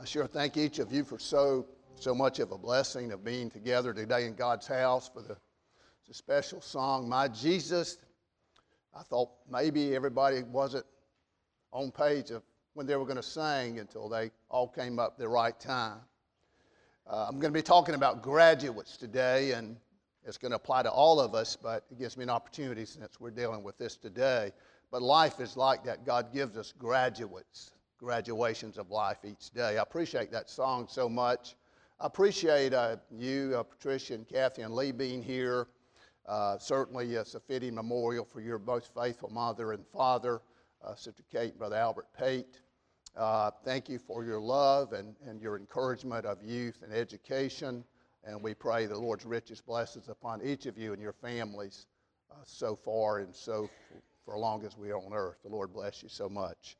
I sure thank each of you for so so much of a blessing of being together today in God's house for the, the special song, My Jesus. I thought maybe everybody wasn't on page of when they were going to sing until they all came up the right time. Uh, I'm going to be talking about graduates today, and it's going to apply to all of us, but it gives me an opportunity since we're dealing with this today. But life is like that. God gives us graduates, graduations of life each day. I appreciate that song so much. I appreciate uh, you, uh, Patricia and Kathy and Lee being here. Uh, certainly, it's a fitting memorial for your most faithful mother and father, uh, Sister Kate and Brother Albert Pate. Uh, thank you for your love and, and your encouragement of youth and education. And we pray the Lord's richest blessings upon each of you and your families uh, so far and so for, as long as we are on earth. The Lord bless you so much.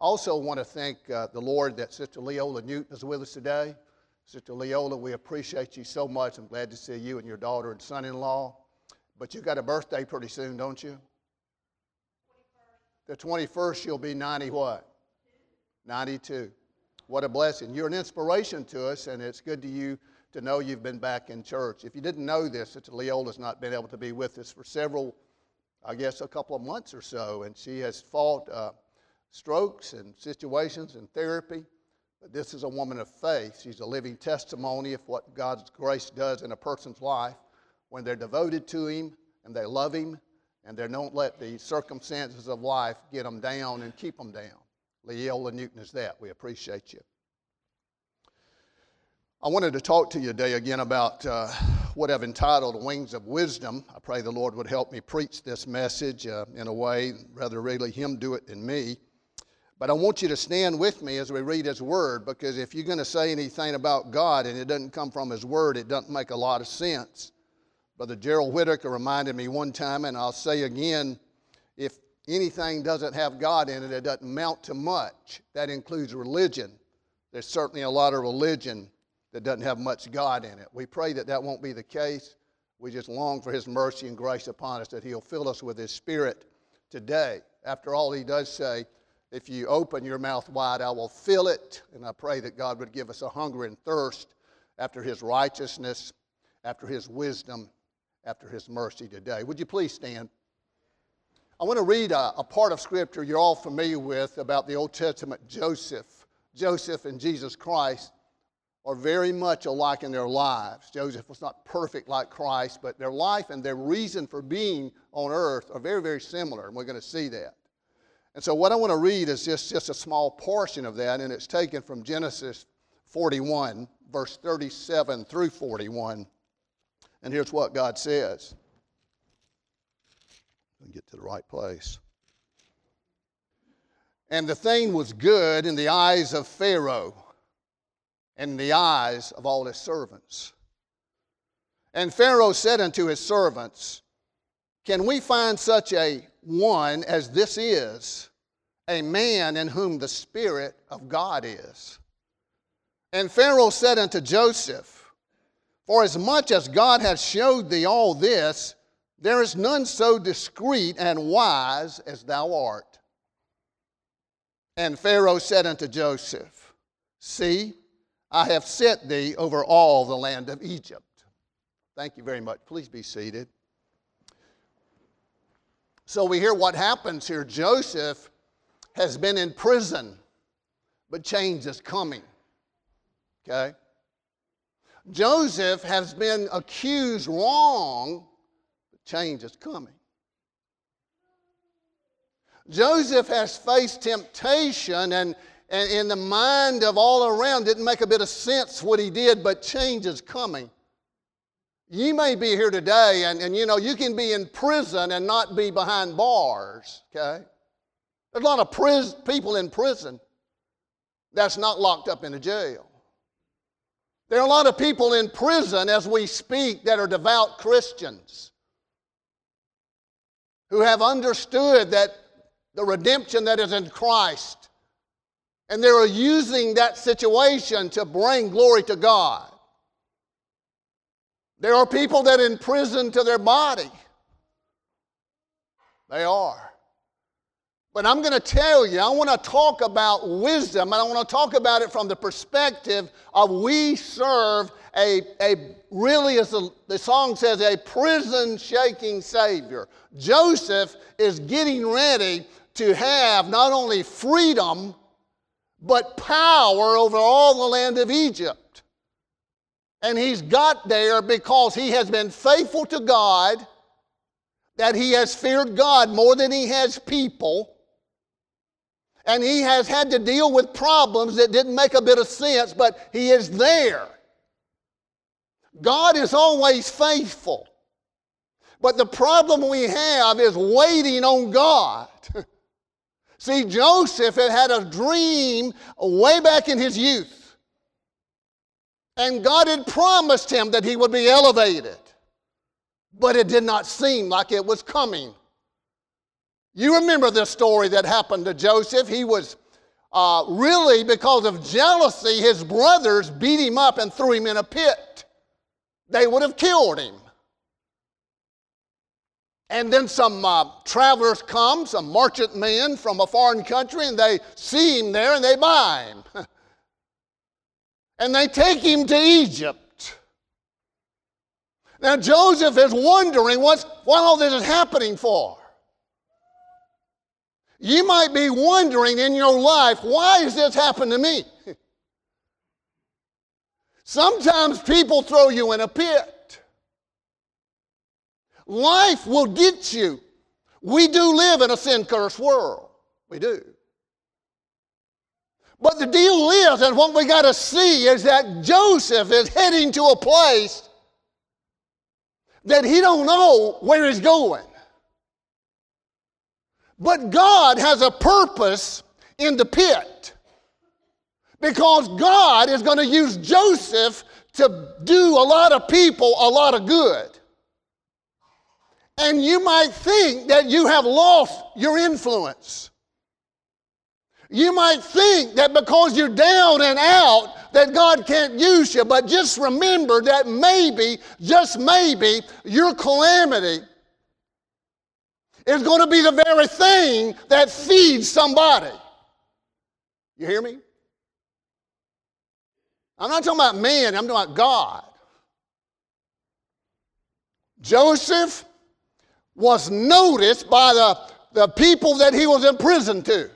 Also, want to thank the Lord that Sister Leola Newton is with us today. Sister Leola, we appreciate you so much. I'm glad to see you and your daughter and son in law. But you got a birthday pretty soon, don't you? 21st. The 21st, you'll be 90 what? 92. What a blessing. You're an inspiration to us, and it's good to you to know you've been back in church. If you didn't know this, Sister Leola's not been able to be with us for several, I guess, a couple of months or so, and she has fought uh, strokes and situations and therapy. But this is a woman of faith. She's a living testimony of what God's grace does in a person's life when they're devoted to Him and they love Him and they don't let the circumstances of life get them down and keep them down. Leola Newton is that. We appreciate you. I wanted to talk to you today again about uh, what I've entitled Wings of Wisdom. I pray the Lord would help me preach this message uh, in a way, rather really Him do it than me. But I want you to stand with me as we read His Word because if you're going to say anything about God and it doesn't come from His Word, it doesn't make a lot of sense. Brother Gerald Whitaker reminded me one time, and I'll say again if anything doesn't have God in it, it doesn't amount to much. That includes religion. There's certainly a lot of religion that doesn't have much God in it. We pray that that won't be the case. We just long for His mercy and grace upon us, that He'll fill us with His Spirit today. After all, He does say, if you open your mouth wide, I will fill it. And I pray that God would give us a hunger and thirst after His righteousness, after His wisdom, after His mercy today. Would you please stand? I want to read a, a, part of Scripture you're all familiar with about the Old Testament Joseph. Joseph and Jesus Christ are very much alike in their lives. Joseph was not perfect like Christ, but their life and their reason for being on earth are very, very similar, and we're going to see that. And so, what I want to read is just, just a small portion of that, and it's taken from Genesis 41, verse 37 through 41. And here's what God says. Let me get to the right place. And the thing was good in the eyes of Pharaoh and in the eyes of all his servants. And Pharaoh said unto his servants, Can we find such a one as this is? a man in whom the Spirit of God is. And Pharaoh said unto Joseph, For as much as God hath showed thee all this, there is none so discreet and wise as thou art. And Pharaoh said unto Joseph, See, I have set thee over all the land of Egypt. Thank you very much. Please be seated. So we hear what happens here. Joseph has been in prison, but change is coming. Okay? Joseph has been accused wrong, but change is coming. Joseph has faced temptation, and, and in the mind of all around, didn't make a bit of sense what he did, but change is coming. You may be here today, and, and you know, you can be in prison and not be behind bars, okay? There's a lot of pris- people in prison that's not locked up in a jail. There are a lot of people in prison as we speak that are devout Christians who have understood that the redemption that is in Christ, and they're using that situation to bring glory to God. There are people that are in prison to their body. They are. But I'm going to tell you, I want to talk about wisdom, and I want to talk about it from the perspective of we serve a, a really, as the, the song says, a prison shaking Savior. Joseph is getting ready to have not only freedom, but power over all the land of Egypt. And he's got there because he has been faithful to God, that he has feared God more than he has people and he has had to deal with problems that didn't make a bit of sense, but he is there. God is always faithful. But the problem we have is waiting on God. See, Joseph had had a dream way back in his youth. And God had promised him that he would be elevated. But it did not seem like it was coming. You remember this story that happened to Joseph. He was uh, really, because of jealousy, his brothers beat him up and threw him in a pit. They would have killed him. And then some uh, travelers come, some merchant men from a foreign country, and they see him there and they buy him. and they take him to Egypt. Now, Joseph is wondering what's, what all this is happening for. You might be wondering in your life, why has this happened to me? Sometimes people throw you in a pit. Life will get you. We do live in a sin cursed world. We do. But the deal is, and what we got to see is that Joseph is heading to a place that he don't know where he's going. But God has a purpose in the pit because God is going to use Joseph to do a lot of people a lot of good. And you might think that you have lost your influence. You might think that because you're down and out, that God can't use you. But just remember that maybe, just maybe, your calamity is going to be the very thing that feeds somebody. You hear me? I'm not talking about man, I'm talking about God. Joseph was noticed by the, the people that he was in prison to.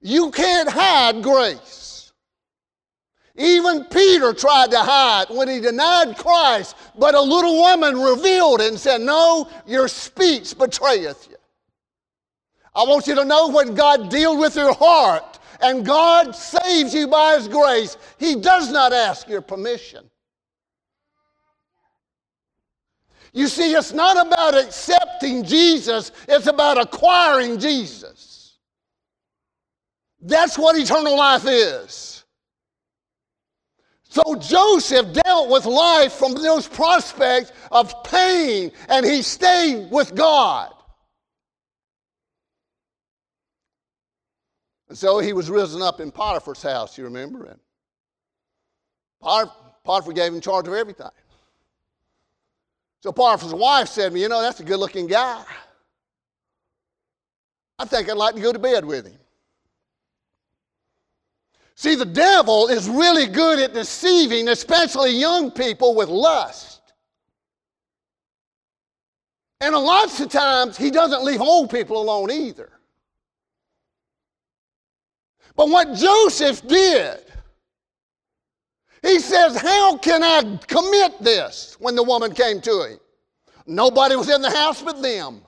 You can't hide grace. Even Peter tried to hide when he denied Christ, but a little woman revealed it and said, No, your speech betrayeth you. I want you to know when God deals with your heart and God saves you by His grace, He does not ask your permission. You see, it's not about accepting Jesus, it's about acquiring Jesus. That's what eternal life is. So Joseph dealt with life from those prospects of pain, and he stayed with God. And so he was risen up in Potiphar's house, you remember? And Potiphar gave him charge of everything. So Potiphar's wife said to me, You know, that's a good looking guy. I think I'd like to go to bed with him. See, the devil is really good at deceiving, especially young people, with lust. And a lot of times, he doesn't leave old people alone either. But what Joseph did, he says, How can I commit this when the woman came to him? Nobody was in the house but them.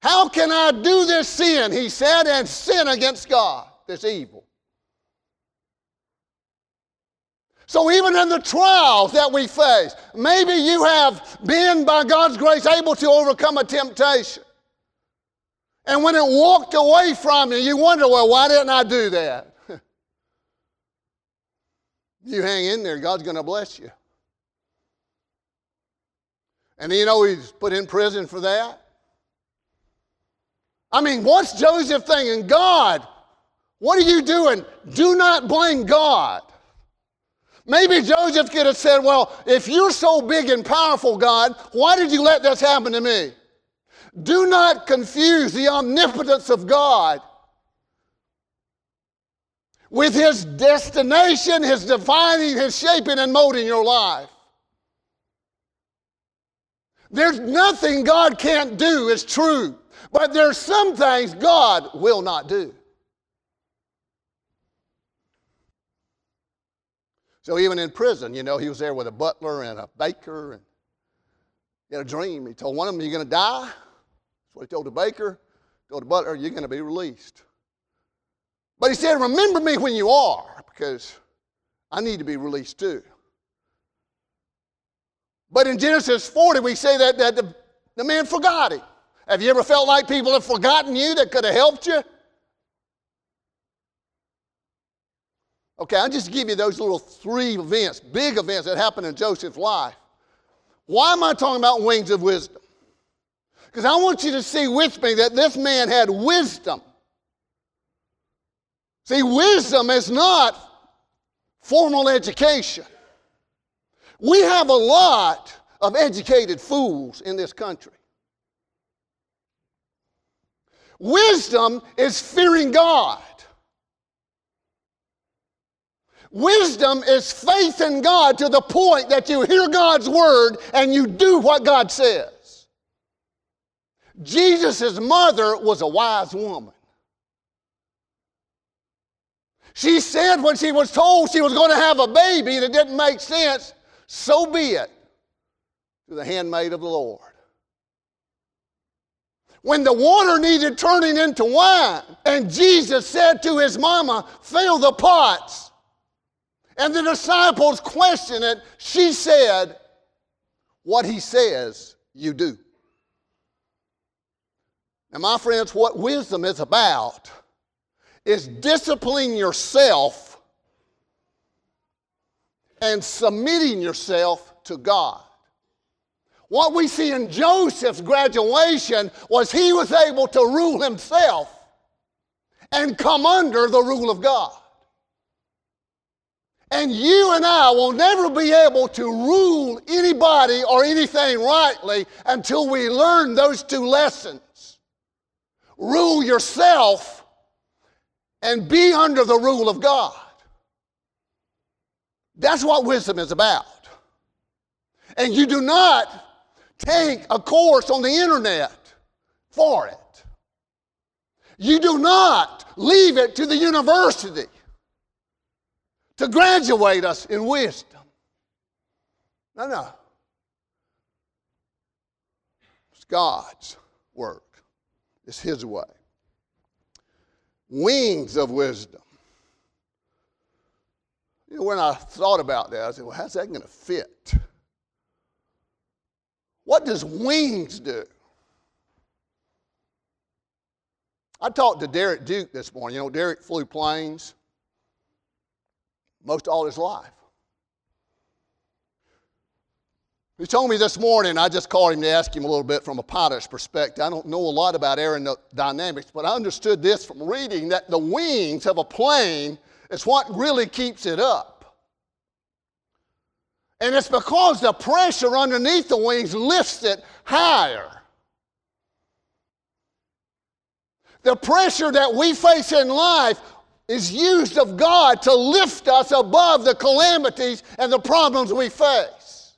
How can I do this sin, he said, and sin against God? This evil. So, even in the trials that we face, maybe you have been, by God's grace, able to overcome a temptation. And when it walked away from you, you wonder, well, why didn't I do that? you hang in there, God's going to bless you. And you know he's put in prison for that? I mean, what's Joseph thinking? God, what are you doing? Do not blame God. Maybe Joseph could have said, Well, if you're so big and powerful, God, why did you let this happen to me? Do not confuse the omnipotence of God with His destination, His defining, His shaping, and molding your life. There's nothing God can't do, it's true. But there's some things God will not do. So even in prison, you know, he was there with a butler and a baker, and he had a dream. He told one of them, "You're going to die." That's what he told the baker. He told the butler, "You're going to be released." But he said, "Remember me when you are, because I need to be released too." But in Genesis 40, we say that, that the, the man forgot him. Have you ever felt like people have forgotten you that could have helped you? Okay, I'll just give you those little three events, big events that happened in Joseph's life. Why am I talking about wings of wisdom? Because I want you to see with me that this man had wisdom. See, wisdom is not formal education. We have a lot of educated fools in this country. Wisdom is fearing God. Wisdom is faith in God to the point that you hear God's word and you do what God says. Jesus' mother was a wise woman. She said when she was told she was going to have a baby that didn't make sense, so be it to the handmaid of the Lord. When the water needed turning into wine, and Jesus said to his mama, Fill the pots. And the disciples questioned it, she said, What he says, you do. Now, my friends, what wisdom is about is disciplining yourself and submitting yourself to God. What we see in Joseph's graduation was he was able to rule himself and come under the rule of God. And you and I will never be able to rule anybody or anything rightly until we learn those two lessons. Rule yourself and be under the rule of God. That's what wisdom is about. And you do not take a course on the internet for it. You do not leave it to the university to graduate us in wisdom. No, no. It's God's work, it's His way. Wings of wisdom. You know, when I thought about that, I said, well, how's that going to fit? What does wings do? I talked to Derek Duke this morning. You know, Derek flew planes most all his life. He told me this morning, I just called him to ask him a little bit from a pilot's perspective. I don't know a lot about aerodynamics, but I understood this from reading that the wings of a plane is what really keeps it up. And it's because the pressure underneath the wings lifts it higher. The pressure that we face in life is used of God to lift us above the calamities and the problems we face.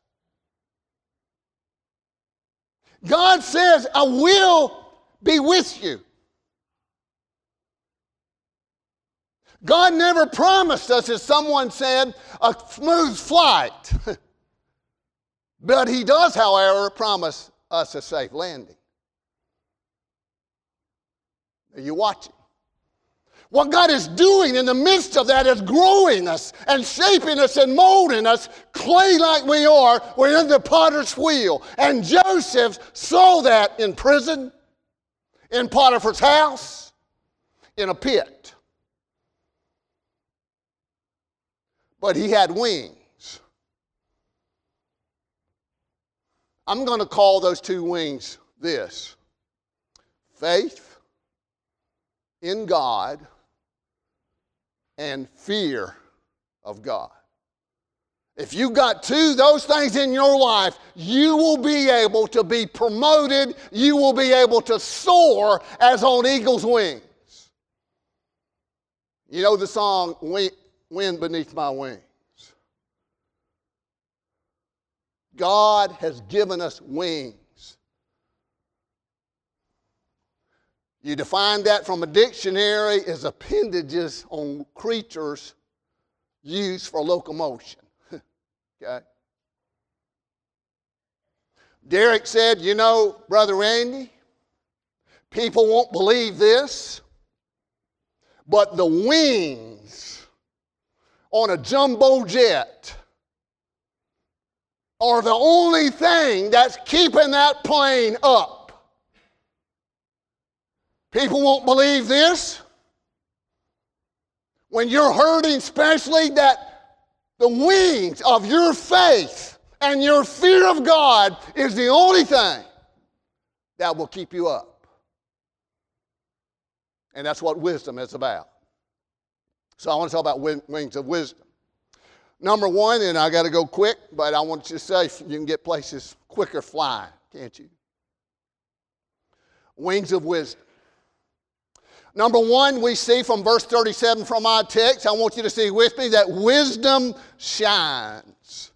God says, I will be with you. God never promised us, as someone said, a smooth flight. but He does, however, promise us a safe landing. Are you watching? What God is doing in the midst of that is growing us and shaping us and molding us, clay like we are. We're in the potter's wheel. And Joseph saw that in prison, in Potiphar's house, in a pit. but he had wings. I'm going to call those two wings this faith in God and fear of God. If you got two those things in your life, you will be able to be promoted. You will be able to soar as on eagle's wings. You know the song, Wind Beneath My Wings. God has given us wings. You define that from a dictionary as appendages on creatures used for locomotion. okay? Derek said, You know, Brother Randy, people won't believe this, but the wings on a jumbo jet are the only thing that's keeping that plane up. People won't believe this. When you're hurting, especially that the wings of your faith and your fear of God is the only thing that will keep you up. And that's what wisdom is about. So I want to talk about wings of wisdom. Number one, and I got to go quick, but I want you to say you can get places quicker flying, can't you? Wings of wisdom. Number one, we see from verse 37 from our text, I want you to see with me that wisdom shines.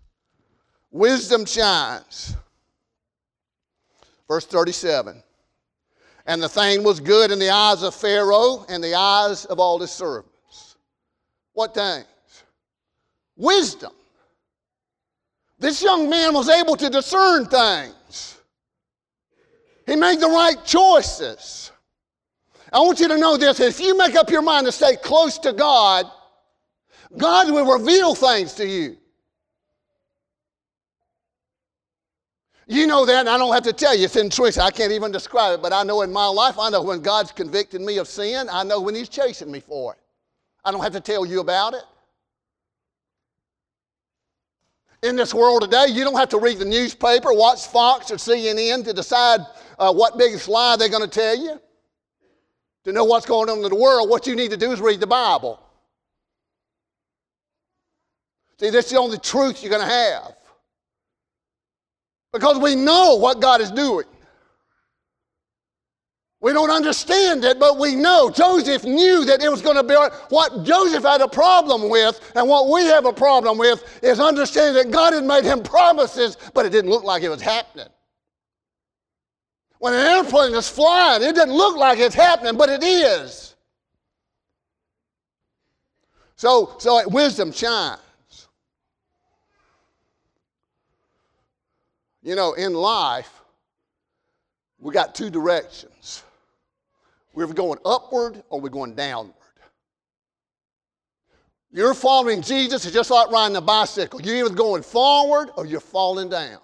Wisdom shines. Verse 37. And the thing was good in the eyes of Pharaoh and the eyes of all his servants. What things? Wisdom. This young man was able to discern things. He made the right choices. I want you to know this if you make up your mind to stay close to God, God will reveal things to you. You know that, and I don't have to tell you. It's intuition. I can't even describe it, but I know in my life, I know when God's convicted me of sin. I know when He's chasing me for it. I don't have to tell you about it. In this world today, you don't have to read the newspaper, watch Fox or CNN to decide uh, what biggest lie they're going to tell you to know what's going on in the world, what you need to do is read the Bible. See, that's the only truth you're going to have. Because we know what God is doing. We don't understand it, but we know. Joseph knew that it was going to be what Joseph had a problem with, and what we have a problem with is understanding that God had made him promises, but it didn't look like it was happening. When an airplane is flying, it doesn't look like it's happening, but it is. So, so wisdom shines. You know, in life, we got two directions. We're going upward or we're going downward. You're following Jesus, it's just like riding a bicycle. You're either going forward or you're falling down.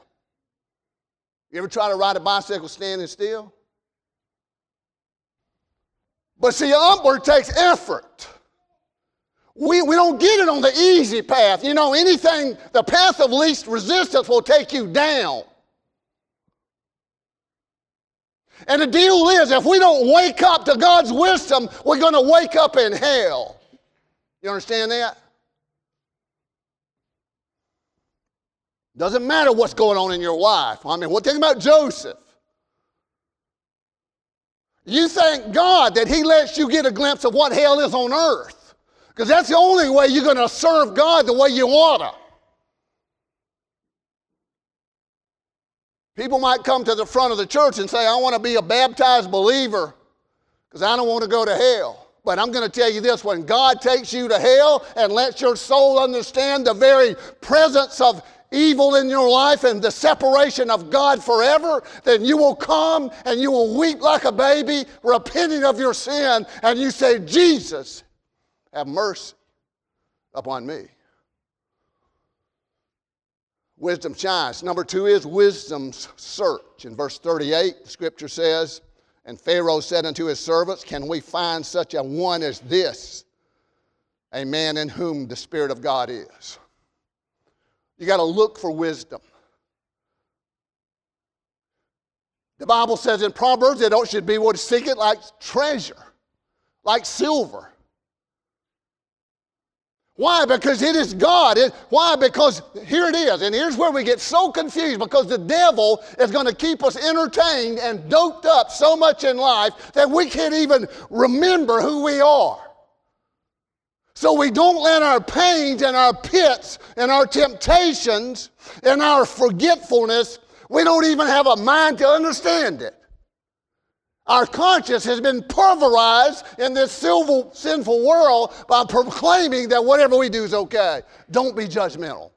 You ever try to ride a bicycle standing still? But see, upward takes effort. We, we don't get it on the easy path. You know, anything, the path of least resistance will take you down. And the deal is, if we don't wake up to God's wisdom, we're going to wake up in hell. You understand that? Doesn't matter what's going on in your life. I mean, what think about Joseph? You thank God that He lets you get a glimpse of what hell is on earth. Because that's the only way you're going to serve God the way you ought to. People might come to the front of the church and say, I want to be a baptized believer because I don't want to go to hell. But I'm going to tell you this when God takes you to hell and lets your soul understand the very presence of evil in your life and the separation of God forever, then you will come and you will weep like a baby, repenting of your sin, and you say, Jesus, have mercy upon me. Wisdom shines. Number two is wisdom's search. In verse 38, the scripture says, And Pharaoh said unto his servants, Can we find such a one as this, a man in whom the Spirit of God is? You got to look for wisdom. The Bible says in Proverbs that it should be what seek it like treasure, like silver. Why? Because it is God. It, why? Because here it is. And here's where we get so confused because the devil is going to keep us entertained and doped up so much in life that we can't even remember who we are. So we don't let our pains and our pits and our temptations and our forgetfulness, we don't even have a mind to understand it. Our conscience has been pulverized in this sinful world by proclaiming that whatever we do is okay. Don't be judgmental.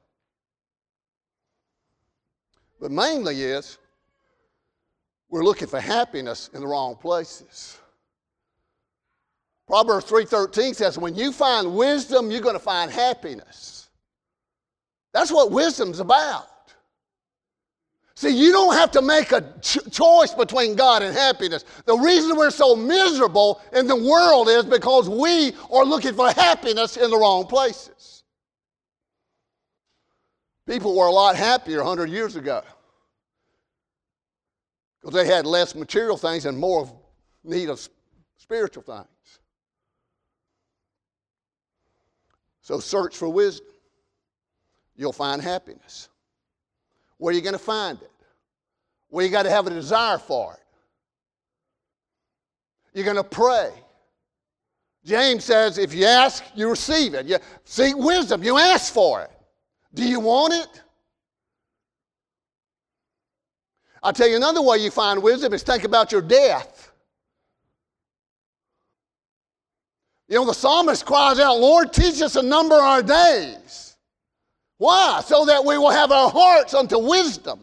But mainly is we're looking for happiness in the wrong places. Proverbs 3:13 says when you find wisdom, you're going to find happiness. That's what wisdom's about. See, you don't have to make a ch- choice between God and happiness. The reason we're so miserable in the world is because we are looking for happiness in the wrong places. People were a lot happier 100 years ago because they had less material things and more need of spiritual things. So search for wisdom. You'll find happiness. Where are you going to find it? Well, you got to have a desire for it. You're going to pray. James says, if you ask, you receive it. You seek wisdom, you ask for it. Do you want it? I'll tell you another way you find wisdom is think about your death. You know, the psalmist cries out, Lord, teach us to number our days why? So that we will have our hearts unto wisdom.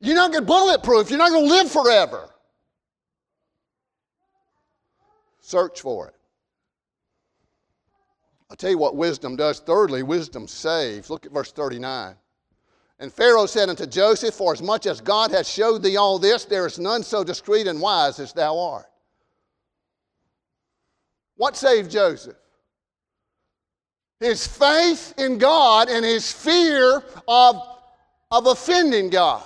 You're not going to bulletproof. You're not going to live forever. Search for it. I'll tell you what wisdom does. Thirdly, wisdom saves. Look at verse 39. And Pharaoh said unto Joseph, For as much as God hath showed thee all this, there is none so discreet and wise as thou art. What saved Joseph? his faith in God and his fear of, of offending God.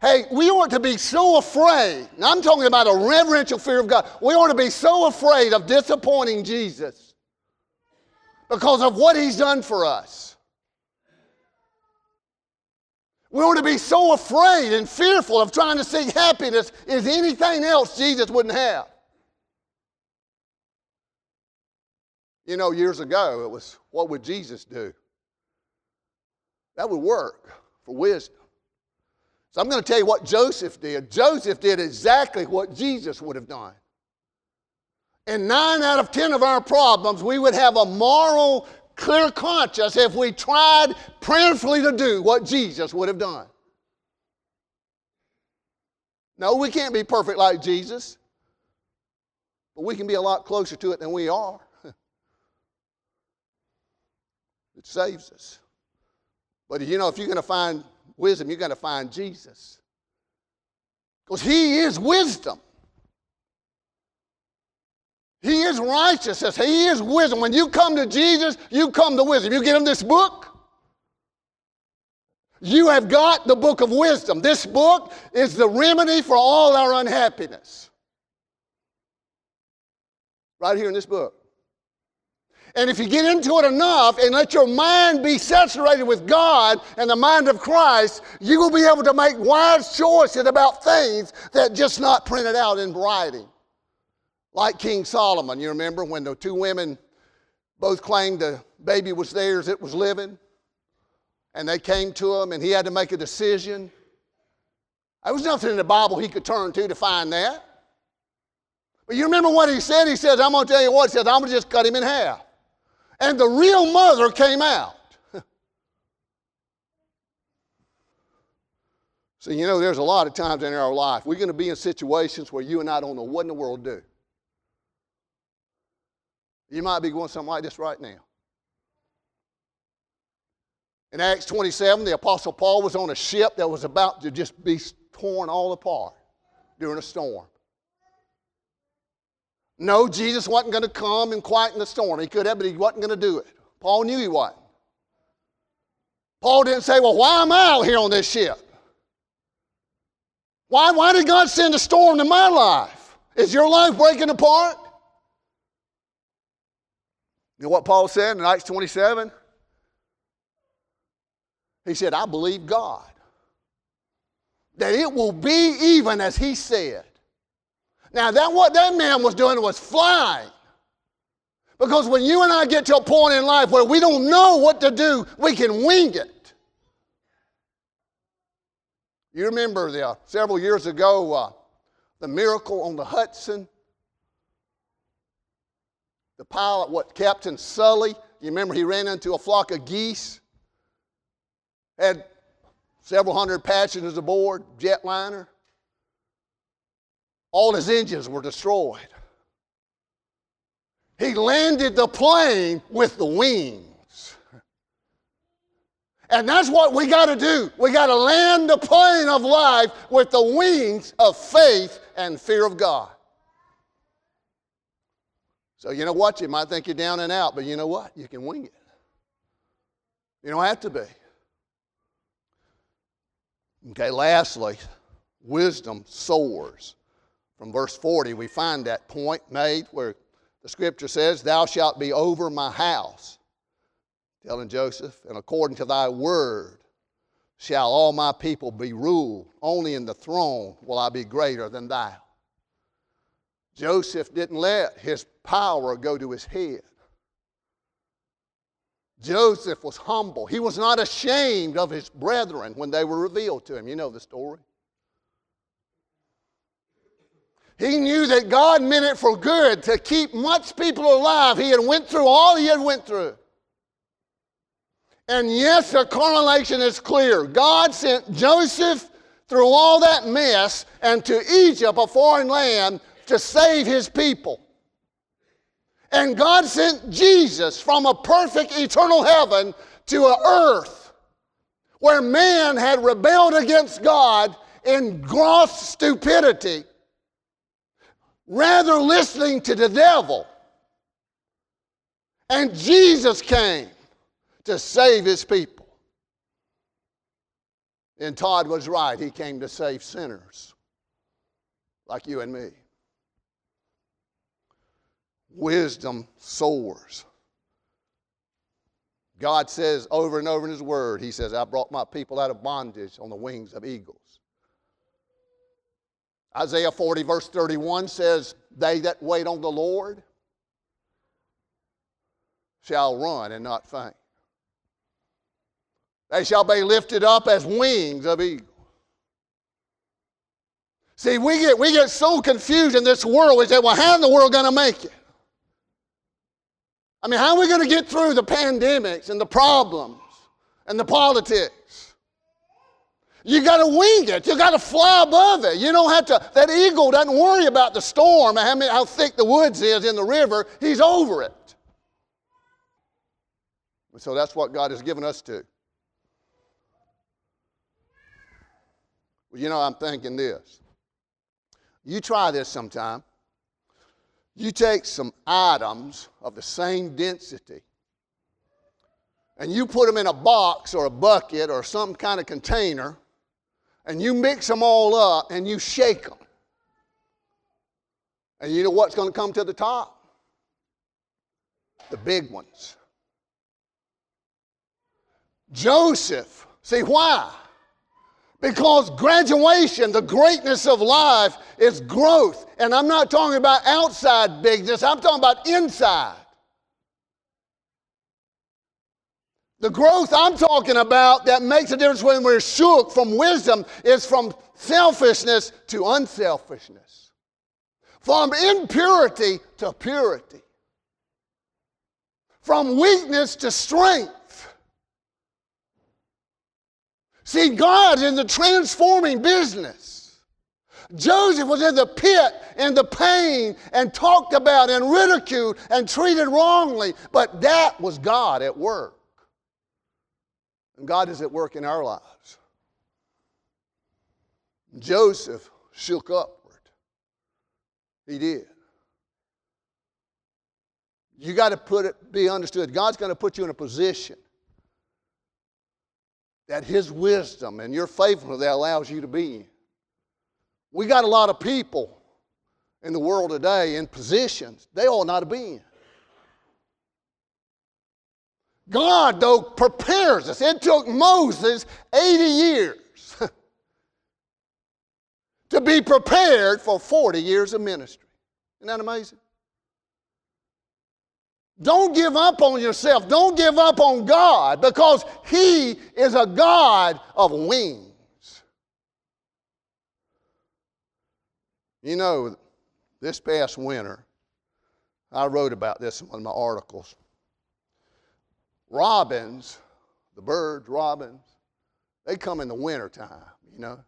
Hey, we ought to be so afraid. Now, I'm talking about a reverential fear of God. We ought to be so afraid of disappointing Jesus because of what he's done for us. We ought to be so afraid and fearful of trying to seek happiness as anything else Jesus wouldn't have. You know, years ago, it was what would Jesus do? That would work for wisdom. So I'm going to tell you what Joseph did. Joseph did exactly what Jesus would have done. In nine out of ten of our problems, we would have a moral, clear conscience if we tried prayerfully to do what Jesus would have done. No, we can't be perfect like Jesus, but we can be a lot closer to it than we are. It saves us. But you know, if you're going to find wisdom, you're going to find Jesus. Because He is wisdom. He is righteousness. He is wisdom. When you come to Jesus, you come to wisdom. You get him this book, you have got the book of wisdom. This book is the remedy for all our unhappiness. Right here in this book. And if you get into it enough and let your mind be saturated with God and the mind of Christ, you will be able to make wise choices about things that just not printed out in writing. Like King Solomon, you remember when the two women both claimed the baby was theirs, it was living, and they came to him and he had to make a decision. There was nothing in the Bible he could turn to to find that. But you remember what he said? He says, I'm going to tell you what, he says, I'm going to just cut him in half and the real mother came out. so, you know, there's a lot of times in our life we're going to be in situations where you and I don't know what in the world to do. You might be going something like this right now. In Acts 27, the Apostle Paul was on a ship that was about to just be torn all apart during a storm. No, Jesus wasn't going to come and quieten the storm. He could have, but he wasn't going to do it. Paul knew he wasn't. Paul didn't say, Well, why am I out here on this ship? Why, why did God send a storm in my life? Is your life breaking apart? You know what Paul said in Acts 27? He said, I believe God. That it will be even as he said. Now, that what that man was doing was flying. Because when you and I get to a point in life where we don't know what to do, we can wing it. You remember the, uh, several years ago uh, the miracle on the Hudson? The pilot, what, Captain Sully? You remember he ran into a flock of geese? Had several hundred passengers aboard, jetliner. All his engines were destroyed. He landed the plane with the wings. And that's what we got to do. We got to land the plane of life with the wings of faith and fear of God. So, you know what? You might think you're down and out, but you know what? You can wing it. You don't have to be. Okay, lastly, wisdom soars. From verse 40, we find that point made where the scripture says, Thou shalt be over my house, telling Joseph, and according to thy word shall all my people be ruled. Only in the throne will I be greater than thou. Joseph didn't let his power go to his head. Joseph was humble. He was not ashamed of his brethren when they were revealed to him. You know the story. He knew that God meant it for good to keep much people alive. He had went through all he had went through. And yes, the correlation is clear. God sent Joseph through all that mess and to Egypt, a foreign land, to save his people. And God sent Jesus from a perfect eternal heaven to an earth where man had rebelled against God in gross stupidity rather listening to the devil. And Jesus came to save his people. And Todd was right. He came to save sinners like you and me. Wisdom soars. God says over and over in His Word, He says, I brought my people out of bondage on the wings of eagles. Isaiah 40, verse 31 says, They that wait on the Lord shall run and not faint. They shall be lifted up as wings of eagles. See, we get, we get so confused in this world. We say, well, how in the world going to make it? I mean, how are we going to get through the pandemics and the problems and the politics? You got to wing it. You got to fly above it. You don't have to. That eagle doesn't worry about the storm, how, how thick the woods is in the river. He's over it. And so that's what God has given us to. Well, you know, I'm thinking this. You try this sometime. You take some items of the same density and you put them in a box or a bucket or some kind of container and you mix them all up and you shake them. And you know what's going to come to the top? The big ones. Joseph. See why? Because graduation, the greatness of life, is growth. And I'm not talking about outside bigness, I'm talking about inside. The growth I'm talking about that makes a difference when we're shook from wisdom is from selfishness to unselfishness, from impurity to purity, from weakness to strength. See, God's in the transforming business. Joseph was in the pit and the pain and talked about and ridiculed and treated wrongly, but that was God at work. And God is at work in our lives. Joseph shook upward. He did. You got to put it, be understood. God's going to put you in a position that His wisdom and your faithfulness that allows you to be in. We got a lot of people in the world today in positions they ought not to be in. God, though, prepares us. It took Moses 80 years to be prepared for 40 years of ministry. Isn't that amazing? Don't give up on yourself. Don't give up on God because He is a God of wings. You know, this past winter, I wrote about this in one of my articles. Robins, the birds, robins, they come in the wintertime, you know.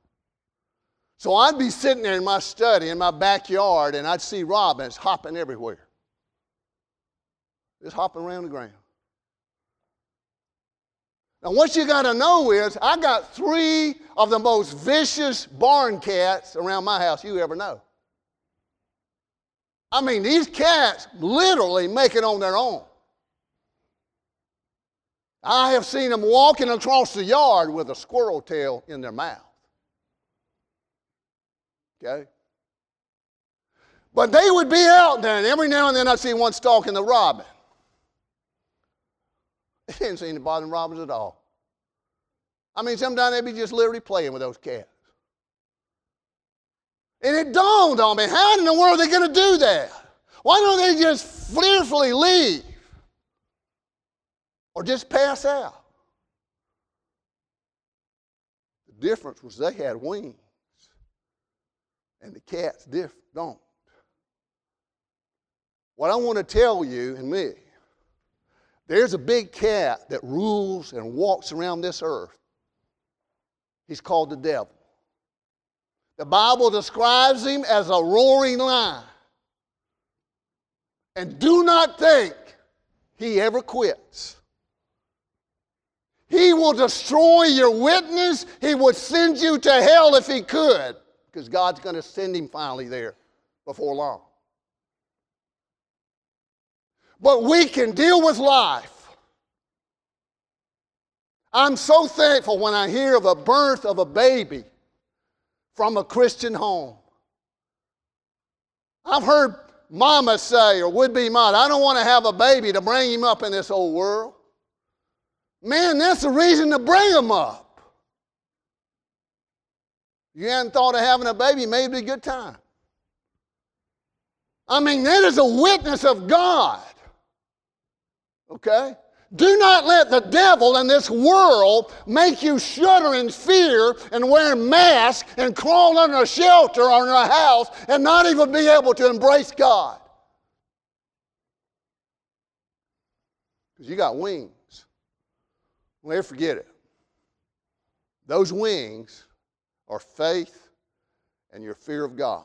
So I'd be sitting there in my study, in my backyard, and I'd see robins hopping everywhere. Just hopping around the ground. Now, what you got to know is, I got three of the most vicious barn cats around my house you ever know. I mean, these cats literally make it on their own. I have seen them walking across the yard with a squirrel tail in their mouth. Okay? But they would be out there, and every now and then I'd see one stalking the robin. It didn't seem to bother robins at all. I mean, sometimes they'd be just literally playing with those cats. And it dawned on me, how in the world are they going to do that? Why don't they just fearfully leave? Or just pass out? The difference was they had wings and the cats diff- don't. What I want to tell you and me, there's a big cat that rules and walks around this earth. He's called the devil. The Bible describes him as a roaring lion. And do not think he ever quits. He will destroy your witness. He would send you to hell if he could because God's going to send him finally there before long. But we can deal with life. I'm so thankful when I hear of a birth of a baby from a Christian home. I've heard mama say, or would be mom, I don't want to have a baby to bring him up in this old world. Man, that's the reason to bring him up you hadn't thought of having a baby, maybe a good time. I mean, that is a witness of God. Okay? Do not let the devil in this world make you shudder in fear and wear masks and crawl under a shelter or in a house and not even be able to embrace God. Because you got wings. Never forget it. Those wings are faith and your fear of God.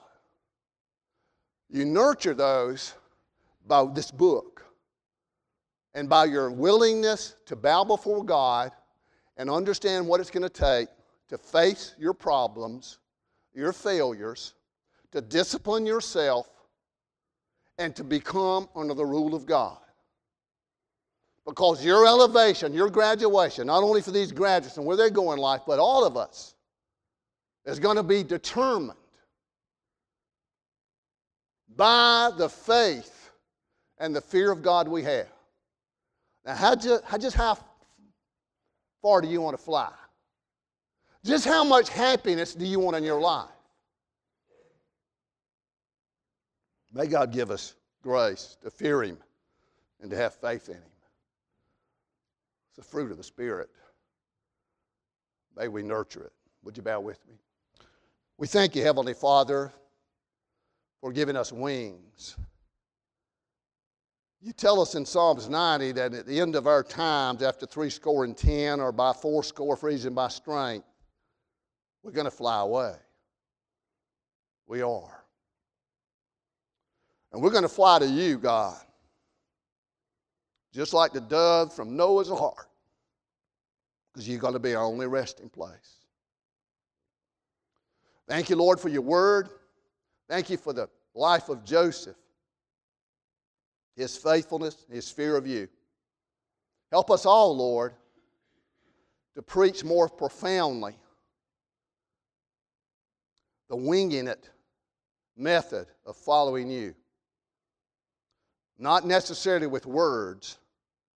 You nurture those by this book and by your willingness to bow before God and understand what it's going to take to face your problems, your failures, to discipline yourself, and to become under the rule of God. Because your elevation, your graduation, not only for these graduates and where they go in life, but all of us, is going to be determined by the faith and the fear of God we have. Now, how just, how, just how far do you want to fly? Just how much happiness do you want in your life? May God give us grace to fear Him and to have faith in Him. It's the fruit of the Spirit. May we nurture it. Would you bow with me? We thank you, Heavenly Father, for giving us wings. You tell us in Psalms 90 that at the end of our times, after three score and ten, or by four score freezing by strength, we're going to fly away. We are. And we're going to fly to you, God, just like the dove from Noah's ark, because you're going to be our only resting place. Thank you, Lord, for your word. Thank you for the life of Joseph, his faithfulness, his fear of you. Help us all, Lord, to preach more profoundly the winging it method of following you. Not necessarily with words,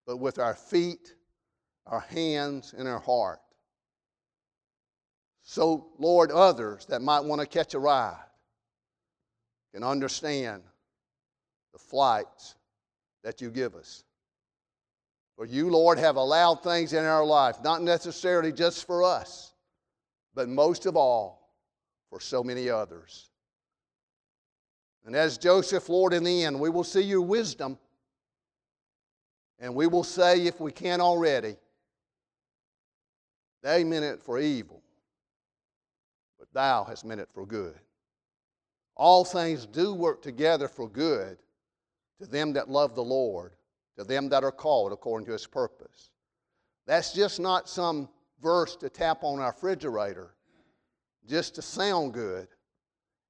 but with our feet our hands, and our heart. So, Lord, others that might want to catch a ride can understand the flights that you give us. For you, Lord, have allowed things in our life, not necessarily just for us, but most of all for so many others. And as Joseph, Lord, in the end, we will see your wisdom, and we will say, if we can already, they meant it for evil, but thou hast meant it for good. All things do work together for good to them that love the Lord, to them that are called according to his purpose. That's just not some verse to tap on our refrigerator just to sound good.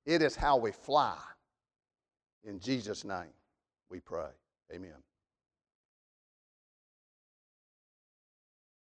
It is how we fly. In Jesus' name we pray. Amen.